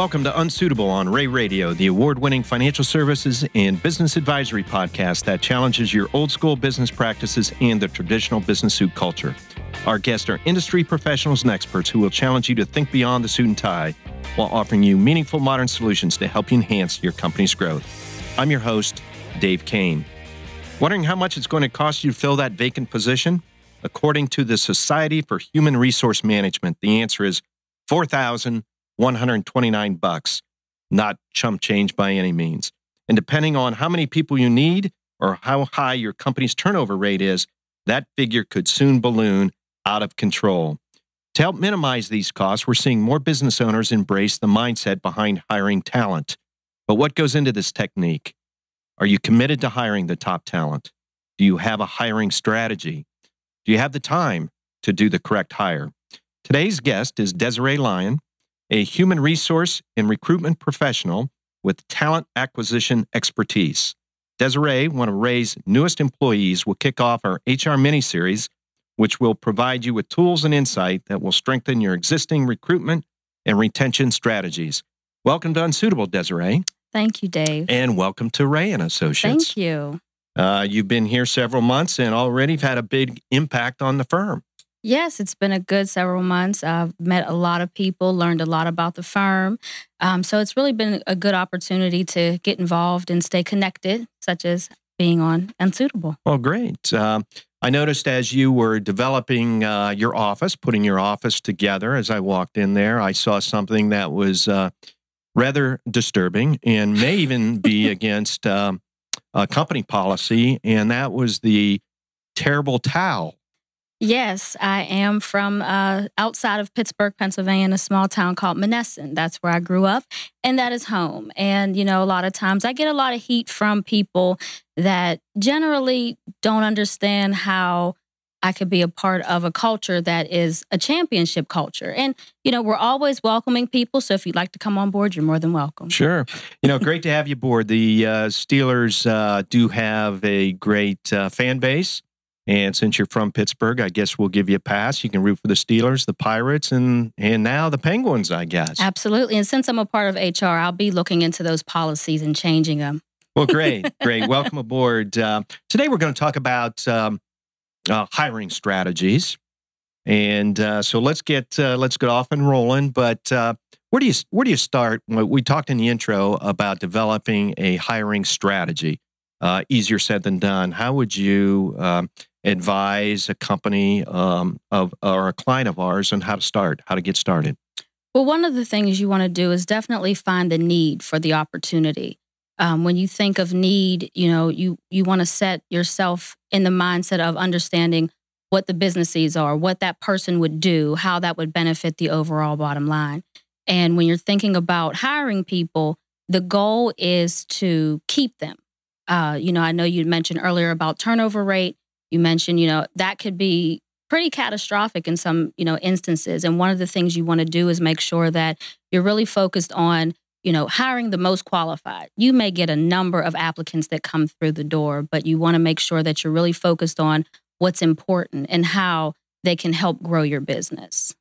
Welcome to Unsuitable on Rea Radio, the award winning financial services and business advisory podcast that challenges your old school business practices and the traditional business suit culture. Our guests are industry professionals and experts who will challenge you to think beyond the suit and tie while offering you meaningful modern solutions to help you enhance your company's growth. I'm your host, Dave Kane. Wondering how much it's going to cost you to fill that vacant position? According to the Society for Human Resource Management, the answer is 4000 129 bucks, not chump change by any means. And depending on how many people you need or how high your company's turnover rate is, that figure could soon balloon out of control. To help minimize these costs, we're seeing more business owners embrace the mindset behind hiring talent. But what goes into this technique? Are you committed to hiring the top talent? Do you have a hiring strategy? Do you have the time to do the correct hire? Today's guest is Desiree Lyon a human resource and recruitment professional with talent acquisition expertise. Desiree, one of Rea's newest employees, will kick off our HR mini series, which will provide you with tools and insight that will strengthen your existing recruitment and retention strategies. Welcome to Unsuitable, Desiree. Thank you, Dave. And welcome to Rea and Associates. Thank you. Uh, you've been here several months and already have had a big impact on the firm. Yes, it's been a good several months. I've met a lot of people, learned a lot about the firm. Um, so it's really been a good opportunity to get involved and stay connected, such as being on Unsuitable. Well, great. Uh, I noticed as you were developing uh, your office, putting your office together, as I walked in there, I saw something that was uh, rather disturbing and may even be against um, company policy, and that was the terrible towel Yes, I am from uh, outside of Pittsburgh, Pennsylvania, in a small town called Monessen. That's where I grew up, and that is home. And, you know, a lot of times I get a lot of heat from people that generally don't understand how I could be a part of a culture that is a championship culture. And, you know, we're always welcoming people. So if you'd like to come on board, you're more than welcome. Sure. You know, great to have you aboard. The uh, Steelers uh, do have a great uh, fan base. And since you're from Pittsburgh, I guess we'll give you a pass. You can root for the Steelers, the Pirates, and and now the Penguins, I guess. Absolutely. And since I'm a part of HR, I'll be looking into those policies and changing them. Well, great, great. Welcome aboard. Uh, today we're going to talk about um, uh, hiring strategies, and uh, so let's get uh, let's get off and rolling. But uh, where do you where do you start? We talked in the intro about developing a hiring strategy. Uh, easier said than done. How would you um, advise a company um, of or a client of ours on how to start, how to get started? Well, one of the things you want to do is definitely find the need for the opportunity. Um, when you think of need, you know you you want to set yourself in the mindset of understanding what the business needs are, what that person would do, how that would benefit the overall bottom line. And when you're thinking about hiring people, the goal is to keep them. Uh, you know, I know you mentioned earlier about turnover rate you mentioned, you know, that could be pretty catastrophic in some, you know, instances. And one of the things you want to do is make sure that you're really focused on, you know, hiring the most qualified. You may get a number of applicants that come through the door, but you want to make sure that you're really focused on what's important and how they can help grow your business.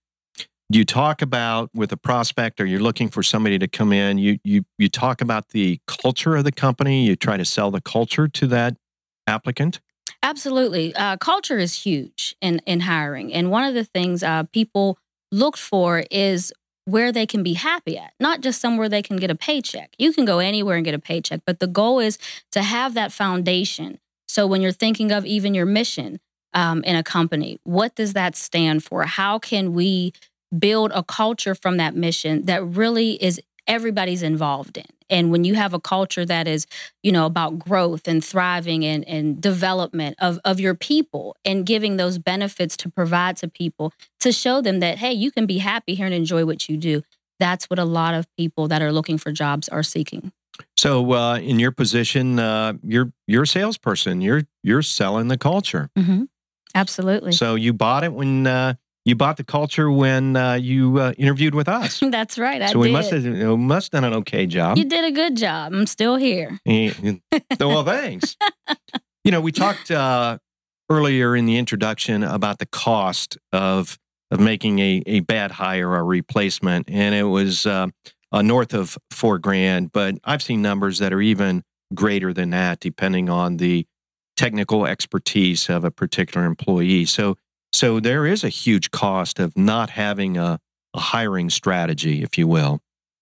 You talk about with a prospect or you're looking for somebody to come in, you you you talk about the culture of the company, you try to sell the culture to that applicant? Absolutely. Uh, culture is huge in, in hiring. And one of the things uh, people look for is where they can be happy at, not just somewhere they can get a paycheck. You can go anywhere and get a paycheck, but the goal is to have that foundation. So when you're thinking of even your mission um, in a company, what does that stand for? How can we build a culture from that mission that really is everybody's involved in? And when you have a culture that is, you know, about growth and thriving and, and development of, of your people and giving those benefits to provide to people to show them that, hey, you can be happy here and enjoy what you do. That's what a lot of people that are looking for jobs are seeking. So, uh, in your position, uh, you're you're a salesperson. You're you're selling the culture. Mm-hmm. Absolutely. So you bought it when uh, you bought the culture when uh, you uh, interviewed with us. That's right. I so we did. must have know, must done an okay job. You did a good job. I'm still here. And, well, thanks. you know, we talked uh, earlier in the introduction about the cost of of making a, a bad hire or replacement, and it was uh, uh, north of four grand, but I've seen numbers that are even greater than that, depending on the technical expertise of a particular employee. So, so there is a huge cost of not having a, a hiring strategy, if you will.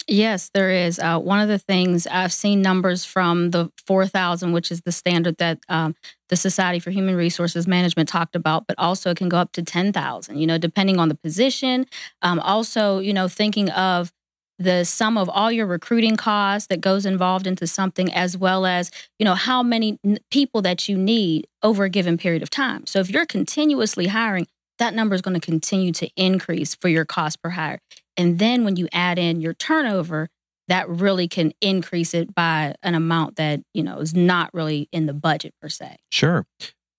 Yes, there is. Uh, one of the things I've seen numbers from the 4,000, which is the standard that um, the Society for Human Resources Management talked about, but also it can go up to 10,000, you know, depending on the position. Um, also, you know, thinking of the sum of all your recruiting costs that goes involved into something as well as you know how many people that you need over a given period of time. So if you're continuously hiring that number is going to continue to increase for your cost per hire. And then when you add in your turnover that really can increase it by an amount that you know is not really in the budget per se. Sure.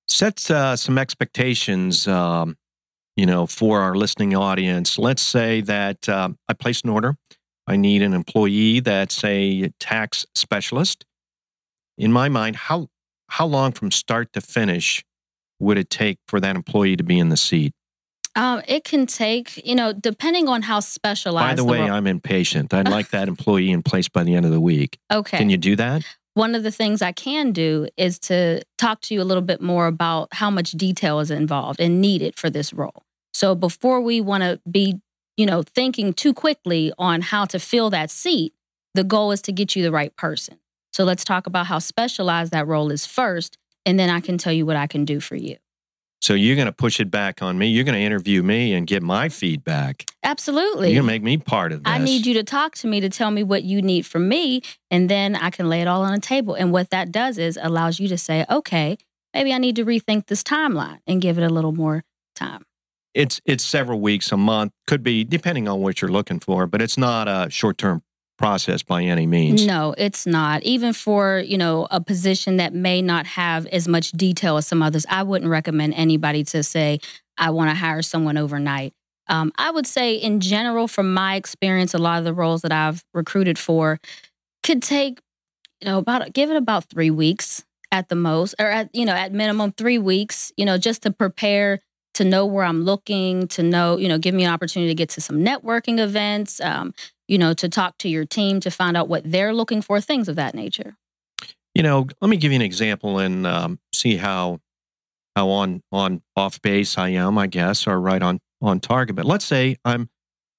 Sets uh, some expectations um, you know for our listening audience. Let's say that uh, i place an order I need an employee that's a tax specialist. In my mind, how how long from start to finish would it take for that employee to be in the seat? Um, it can take, you know, depending on how specialized. By the, the way, role- I'm impatient. I'd like that employee in place by the end of the week. Okay. Can you do that? One of the things I can do is to talk to you a little bit more about how much detail is involved and needed for this role. So before we want to be you know, thinking too quickly on how to fill that seat, the goal is to get you the right person. So let's talk about how specialized that role is first, and then I can tell you what I can do for you. So you're going to push it back on me. You're going to interview me and get my feedback. Absolutely. You're going to make me part of this. I need you to talk to me to tell me what you need from me, and then I can lay it all on the table. And what that does is allows you to say, okay, maybe I need to rethink this timeline and give it a little more time it's it's several weeks, a month, could be depending on what you're looking for, but it's not a short term process by any means. No, it's not. Even for, you know, a position that may not have as much detail as some others, I wouldn't recommend anybody to say, I want to hire someone overnight. Um, I would say, in general, from my experience, a lot of the roles that I've recruited for could take, you know, about give it about three weeks at the most, or at you know, at minimum three weeks, you know, just to prepare to know where I'm looking, to know, you know, give me an opportunity to get to some networking events, um, you know, to talk to your team to find out what they're looking for, things of that nature. You know, let me give you an example and um, see how how on on off base I am, I guess, or right on on target. But let's say I'm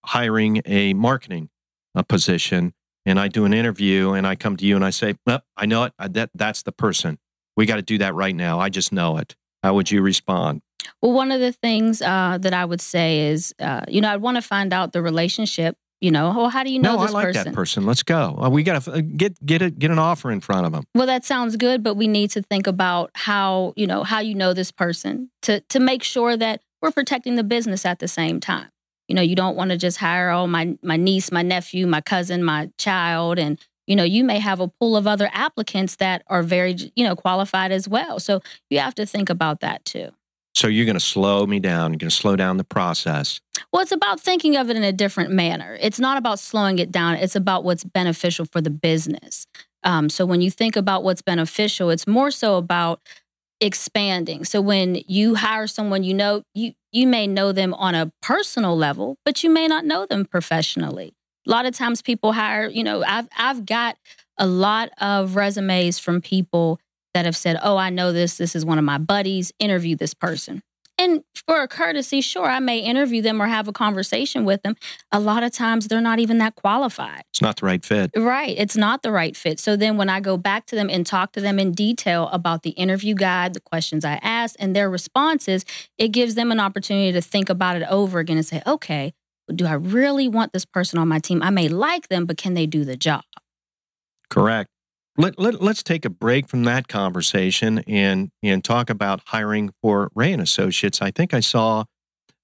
hiring a marketing uh, position, and I do an interview, and I come to you and I say, well, I know it. That that's the person. We got to do that right now. I just know it. How would you respond? Well, one of the things uh, that I would say is, uh, you know, I'd want to find out the relationship. You know, well, how do you know no, this I like person? that person. Let's go. Uh, we got to uh, get get it get an offer in front of them. Well, that sounds good, but we need to think about how you know how you know this person to to make sure that we're protecting the business at the same time. You know, you don't want to just hire oh my my niece, my nephew, my cousin, my child, and you know you may have a pool of other applicants that are very you know qualified as well. So you have to think about that too. So you're going to slow me down. You're going to slow down the process. Well, it's about thinking of it in a different manner. It's not about slowing it down. It's about what's beneficial for the business. Um, so when you think about what's beneficial, it's more so about expanding. So when you hire someone, you know you you may know them on a personal level, but you may not know them professionally. A lot of times people hire, you know, I've I've got a lot of resumes from people that have said, Oh, I know this. This is one of my buddies. Interview this person. And for a courtesy, sure, I may interview them or have a conversation with them. A lot of times they're not even that qualified. It's not the right fit. Right. It's not the right fit. So then when I go back to them and talk to them in detail about the interview guide, the questions I asked, and their responses, it gives them an opportunity to think about it over again and say, okay, do I really want this person on my team? I may like them, but can they do the job? Correct. Let, let, let's take a break from that conversation and, and talk about hiring for Rea and Associates. I think I saw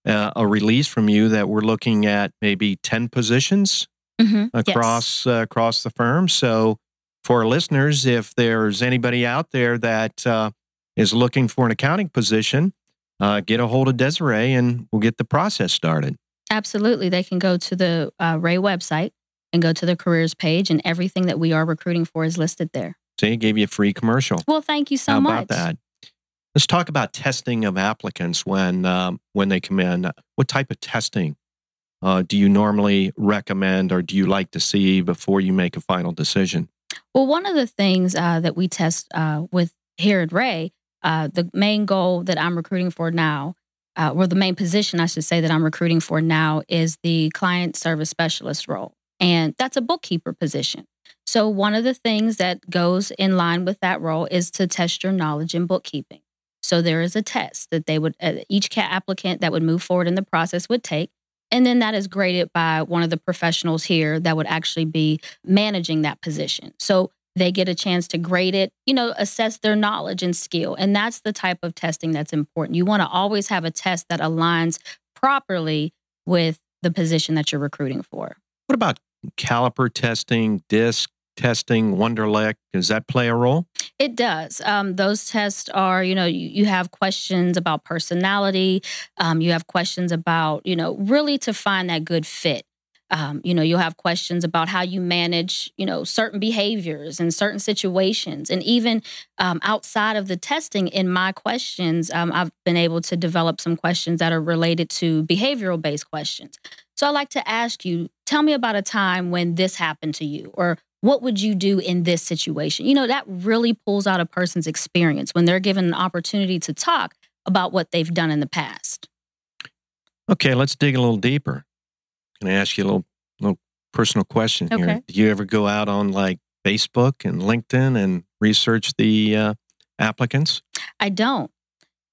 uh, a release from you that we're looking at maybe 10 positions mm-hmm. across yes. uh, across the firm. So for our listeners, if there's anybody out there that uh, is looking for an accounting position, uh, get a hold of Desiree and we'll get the process started. Absolutely. They can go to the uh, Rea website, and go to the careers page, and everything that we are recruiting for is listed there. See, it gave you a free commercial. Well, thank you so How much. About that. Let's talk about testing of applicants when um, when they come in. What type of testing uh, do you normally recommend or do you like to see before you make a final decision? Well, one of the things uh, that we test uh, with here at Rea, uh, the main goal that I'm recruiting for now, uh, or the main position I should say that I'm recruiting for now, is the client service specialist role. And that's a bookkeeper position. So, one of the things that goes in line with that role is to test your knowledge in bookkeeping. So, there is a test that they would, uh, each cat applicant that would move forward in the process would take. And then that is graded by one of the professionals here that would actually be managing that position. So, they get a chance to grade it, you know, assess their knowledge and skill. And that's the type of testing that's important. You want to always have a test that aligns properly with the position that you're recruiting for. What about caliper testing, DISC testing, Wonderlic? Does that play a role? It does. Um, those tests are, you know, you, you have questions about personality. Um, you have questions about, you know, really to find that good fit. Um, you know, you'll have questions about how you manage, you know, certain behaviors in certain situations. And even um, outside of the testing, in my questions, um, I've been able to develop some questions that are related to behavioral based questions. So I like to ask you, tell me about a time when this happened to you, or what would you do in this situation? You know, that really pulls out a person's experience when they're given an opportunity to talk about what they've done in the past. Okay, let's dig a little deeper. Can I ask you a little little personal question okay. here? Do you ever go out on like Facebook and LinkedIn and research the uh, applicants? I don't.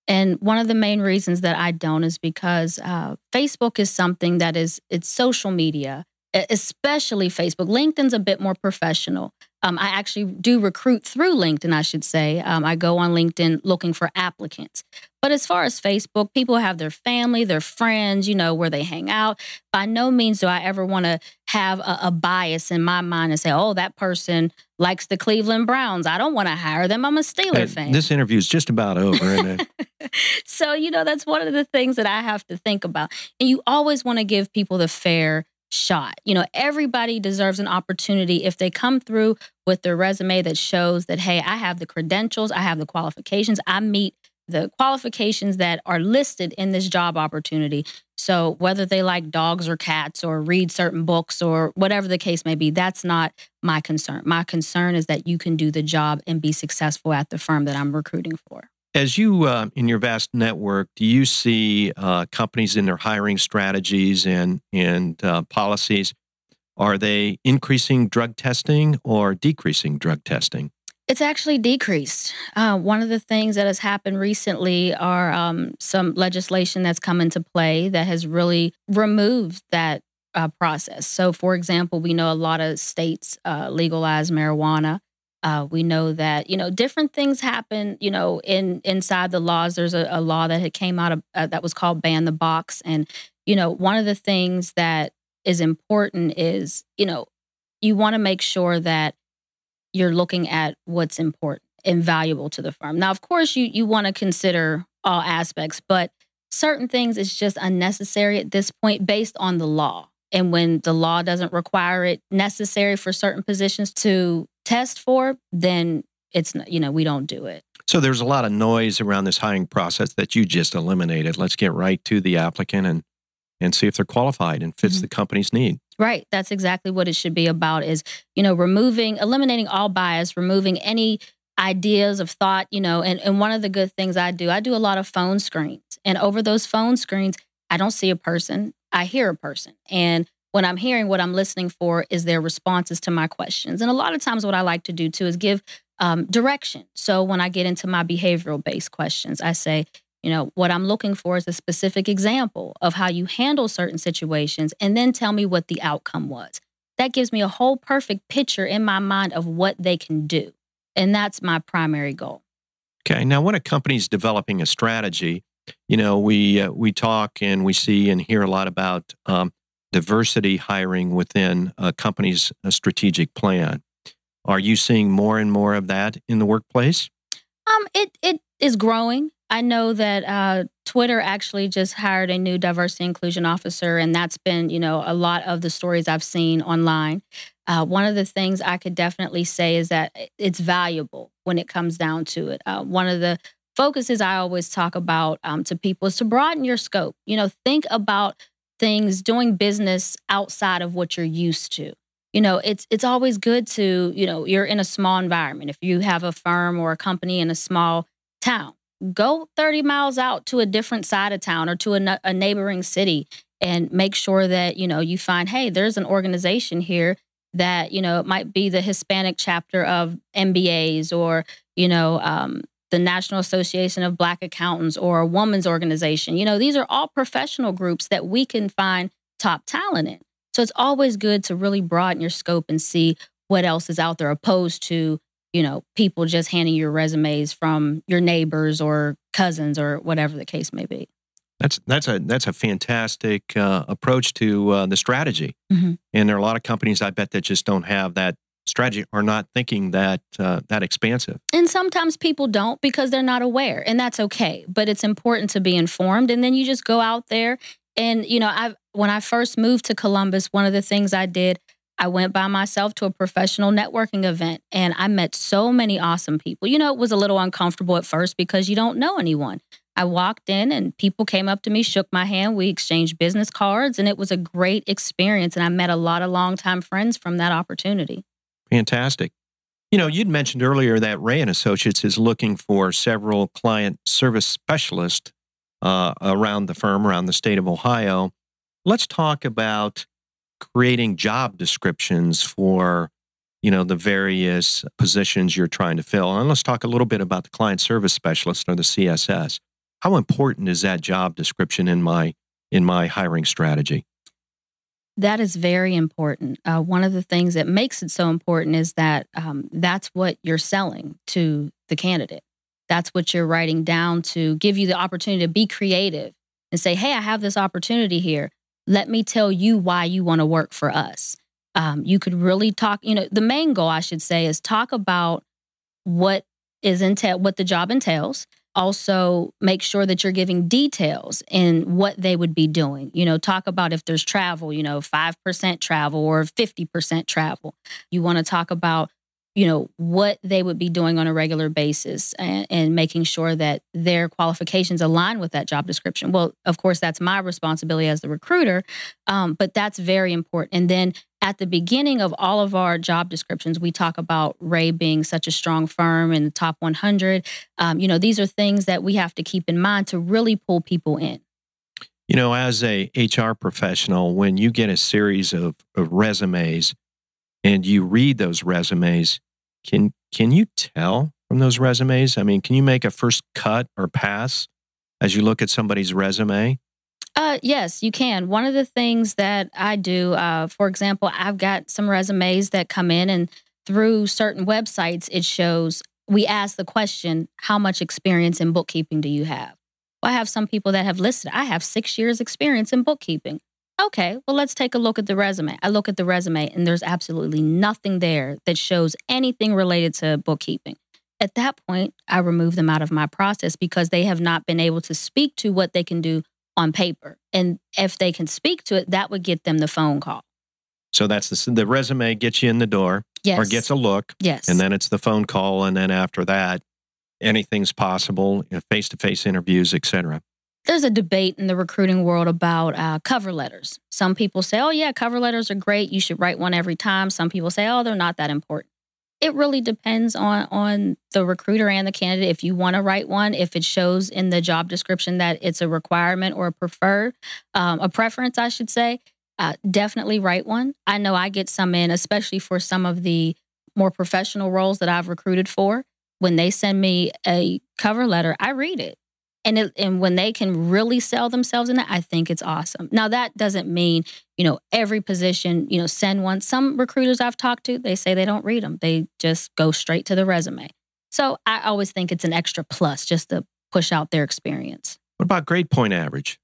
And one of the main reasons that I don't is because uh, Facebook is something that is it's social media, especially Facebook. LinkedIn's a bit more professional. Um, I actually do recruit through LinkedIn, I should say. Um, I go on LinkedIn looking for applicants. But as far as Facebook, people have their family, their friends, you know, where they hang out. By no means do I ever want to have a, a, bias in my mind and say, oh, that person likes the Cleveland Browns. I don't want to hire them. I'm a Steeler hey, fan. This interview is just about over, isn't it? so, you know, that's one of the things that I have to think about. And you always want to give people the fair shot. You know, everybody deserves an opportunity if they come through with their resume that shows that, hey, I have the credentials, I have the qualifications, I meet the qualifications that are listed in this job opportunity. So, whether they like dogs or cats or read certain books or whatever the case may be, that's not my concern. My concern is that you can do the job and be successful at the firm that I'm recruiting for. As you, uh, in your vast network, do you see uh, companies in their hiring strategies and and uh, policies? Are they increasing drug testing or decreasing drug testing? It's actually decreased. Uh, one of the things that has happened recently are um, some legislation that's come into play that has really removed that uh, process. So, for example, we know a lot of states uh, legalize marijuana. Uh, we know that you know different things happen. You know, in inside the laws, there's a, a law that had came out of uh, that was called "Ban the Box," and you know one of the things that is important is you know you want to make sure that you're looking at what's important and valuable to the firm. Now, of course, you you want to consider all aspects, but certain things is just unnecessary at this point based on the law. And when the law doesn't require it necessary for certain positions to test for, then it's you know we don't do it. So there's a lot of noise around this hiring process that you just eliminated. Let's get right to the applicant and and see if they're qualified and fits mm-hmm. the company's need. Right. That's exactly what it should be about is, you know, removing, eliminating all bias, removing any ideas of thought, you know, and, and one of the good things I do, I do a lot of phone screens. And over those phone screens, I don't see a person, I hear a person. And when I'm hearing what I'm listening for is their responses to my questions. And a lot of times, what I like to do too is give um, direction. So when I get into my behavioral based questions, I say, you know, what I'm looking for is a specific example of how you handle certain situations and then tell me what the outcome was. That gives me a whole perfect picture in my mind of what they can do. And that's my primary goal. Okay. Now, when a company's developing a strategy, you know, we uh, we talk and we see and hear a lot about um, diversity hiring within a company's strategic plan. Are you seeing more and more of that in the workplace? Um, it it is growing. I know that uh, Twitter actually just hired a new diversity inclusion officer, and that's been, you know, a lot of the stories I've seen online. Uh, one of the things I could definitely say is that it's valuable when it comes down to it. Uh, one of the focuses I always talk about um, to people is to broaden your scope. You know, think about things, doing business outside of what you're used to. You know, it's it's always good to, you know, you're in a small environment. If you have a firm or a company in a small town, go 30 miles out to a different side of town or to a, a neighboring city and make sure that, you know, you find, hey, there's an organization here that, you know, it might be the Hispanic chapter of MBAs or, you know, um, the National Association of Black Accountants or a woman's organization. You know, these are all professional groups that we can find top talent in. So it's always good to really broaden your scope and see what else is out there opposed to, you know, people just handing your resumes from your neighbors or cousins or whatever the case may be. That's that's a that's a fantastic uh, approach to uh, the strategy, mm-hmm. and there are a lot of companies I bet that just don't have that strategy or not thinking that uh, that expansive. And sometimes people don't because they're not aware, and that's okay. But it's important to be informed, and then you just go out there. And you know, I when I first moved to Columbus, one of the things I did, I went by myself to a professional networking event, and I met so many awesome people. You know, it was a little uncomfortable at first because you don't know anyone. I walked in and people came up to me, shook my hand. We exchanged business cards, and it was a great experience. And I met a lot of longtime friends from that opportunity. Fantastic. You know, you'd mentioned earlier that Rea and Associates is looking for several client service specialists uh, around the firm, around the state of Ohio. Let's talk about creating job descriptions for you know the various positions you're trying to fill and let's talk a little bit about the client service specialist or the css how important is that job description in my in my hiring strategy that is very important. Uh, one of the things that makes it so important is that um, that's what you're selling to the candidate. That's what you're writing down to give you the opportunity to be creative and say, hey, I have this opportunity here. Let me tell you why you want to work for us. Um, you could really talk, you know, the main goal, I should say, is talk about what is entail what the job entails also make sure that you're giving details in what they would be doing. You know, talk about if there's travel, you know, 5% travel or 50% travel. You want to talk about, you know, what they would be doing on a regular basis and, and, making sure that their qualifications align with that job description. Well, of course, that's my responsibility as the recruiter, um, but that's very important. And then at the beginning of all of our job descriptions, we talk about Rea being such a strong firm in the top 100. Um, you know, these are things that we have to keep in mind to really pull people in. You know, as a HR professional, when you get a series of, of resumes and you read those resumes, can can you tell from those resumes? I mean, can you make a first cut or pass as you look at somebody's resume? Uh, yes, you can. One of the things that I do, uh, for example, I've got some resumes that come in, and through certain websites, it shows we ask the question, How much experience in bookkeeping do you have? Well, I have some people that have listed, I have six years' experience in bookkeeping. Okay, well, let's take a look at the resume. I look at the resume, and there's absolutely nothing there that shows anything related to bookkeeping. At that point, I remove them out of my process because they have not been able to speak to what they can do on paper. And if they can speak to it, that would get them the phone call. So that's the, the resume gets you in the door yes. or gets a look. Yes. And then it's the phone call. And then after that, anything's possible, face to face interviews, etc. There's a debate in the recruiting world about uh, cover letters. Some people say, oh, yeah, cover letters are great. You should write one every time. Some people say, oh, they're not that important it really depends on on the recruiter and the candidate if you want to write one if it shows in the job description that it's a requirement or a prefer um, a preference i should say uh, definitely write one i know i get some in especially for some of the more professional roles that i've recruited for when they send me a cover letter i read it and it, and when they can really sell themselves in it, I think it's awesome. Now that doesn't mean you know every position you know send one. Some recruiters I've talked to they say they don't read them; they just go straight to the resume. So I always think it's an extra plus just to push out their experience. What about grade point average?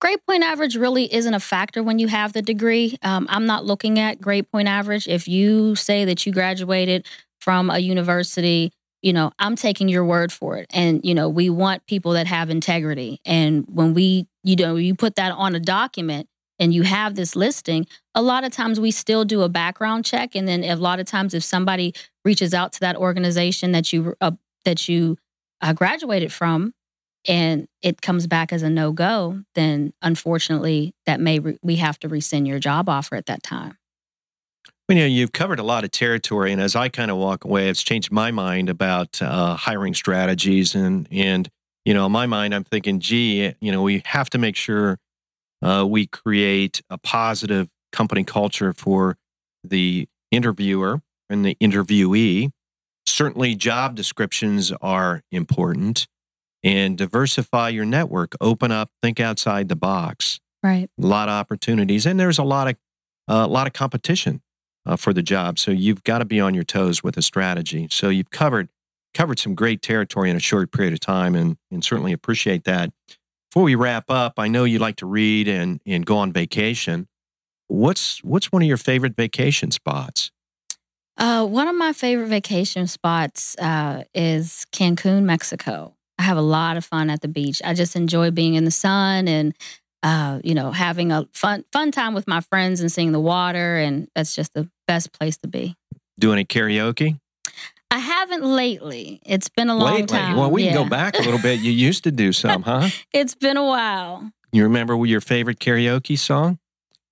Grade point average really isn't a factor when you have the degree. Um, I'm not looking at grade point average. If you say that you graduated from a university you know, I'm taking your word for it. And, you know, we want people that have integrity. And when we, you know, you put that on a document and you have this listing, a lot of times we still do a background check. And then a lot of times if somebody reaches out to that organization that you, uh, that you uh, graduated from, and it comes back as a no go, then unfortunately, that may re- we have to rescind your job offer at that time. Well, you know, you've covered a lot of territory, and as I kind of walk away, it's changed my mind about uh, hiring strategies. And and you know, in my mind, I'm thinking, gee, you know, we have to make sure uh, we create a positive company culture for the interviewer and the interviewee. Certainly, job descriptions are important, and diversify your network. Open up, think outside the box. Right. A lot of opportunities, and there's a lot of uh, a lot of competition uh, for the job. So you've got to be on your toes with a strategy. So you've covered covered some great territory in a short period of time, and and certainly appreciate that. Before we wrap up, I know you like to read and and go on vacation. What's what's one of your favorite vacation spots? Uh, one of my favorite vacation spots uh, is Cancun, Mexico. I have a lot of fun at the beach. I just enjoy being in the sun and uh, you know, having a fun fun time with my friends and seeing the water, and that's just the best place to be. Do any karaoke? I haven't lately. It's been a long lately. time. Well, we yeah. can go back a little bit. You used to do some, huh? it's been a while. You remember your favorite karaoke song?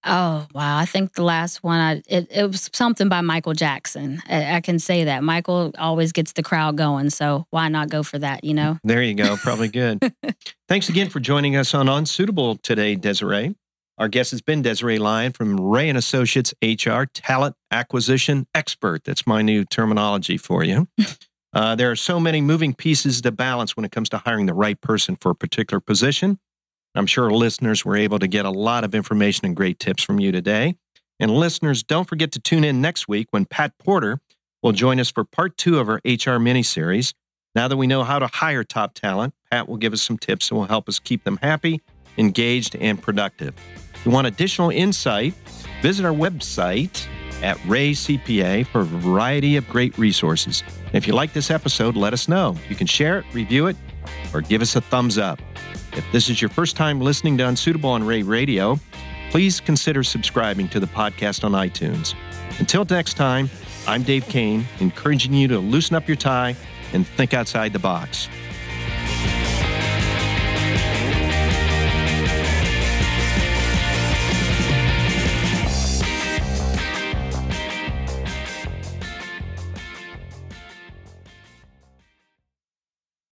Oh wow! I think the last one I it, it was something by Michael Jackson. I, I, can say that Michael always gets the crowd going, so why not go for that? You know. There you go. Probably good. Thanks again for joining us on Unsuitable today, Desiree. Our guest has been Desiree Lyon from Rea and Associates HR Talent Acquisition Expert. That's my new terminology for you. Uh, there are so many moving pieces to balance when it comes to hiring the right person for a particular position. I'm sure listeners were able to get a lot of information and great tips from you today. And listeners, don't forget to tune in next week when Pat Porter will join us for part two of our HR mini series. Now that we know how to hire top talent, Pat will give us some tips and will help us keep them happy, engaged, and productive. If you want additional insight, visit our website at Rea CPA for a variety of great resources. If you like this episode, let us know. You can share it, review it, or give us a thumbs up. If this is your first time listening to Unsuitable on Rea Radio, please consider subscribing to the podcast on iTunes. Until next time, I'm Dave Kane, encouraging you to loosen up your tie and think outside the box.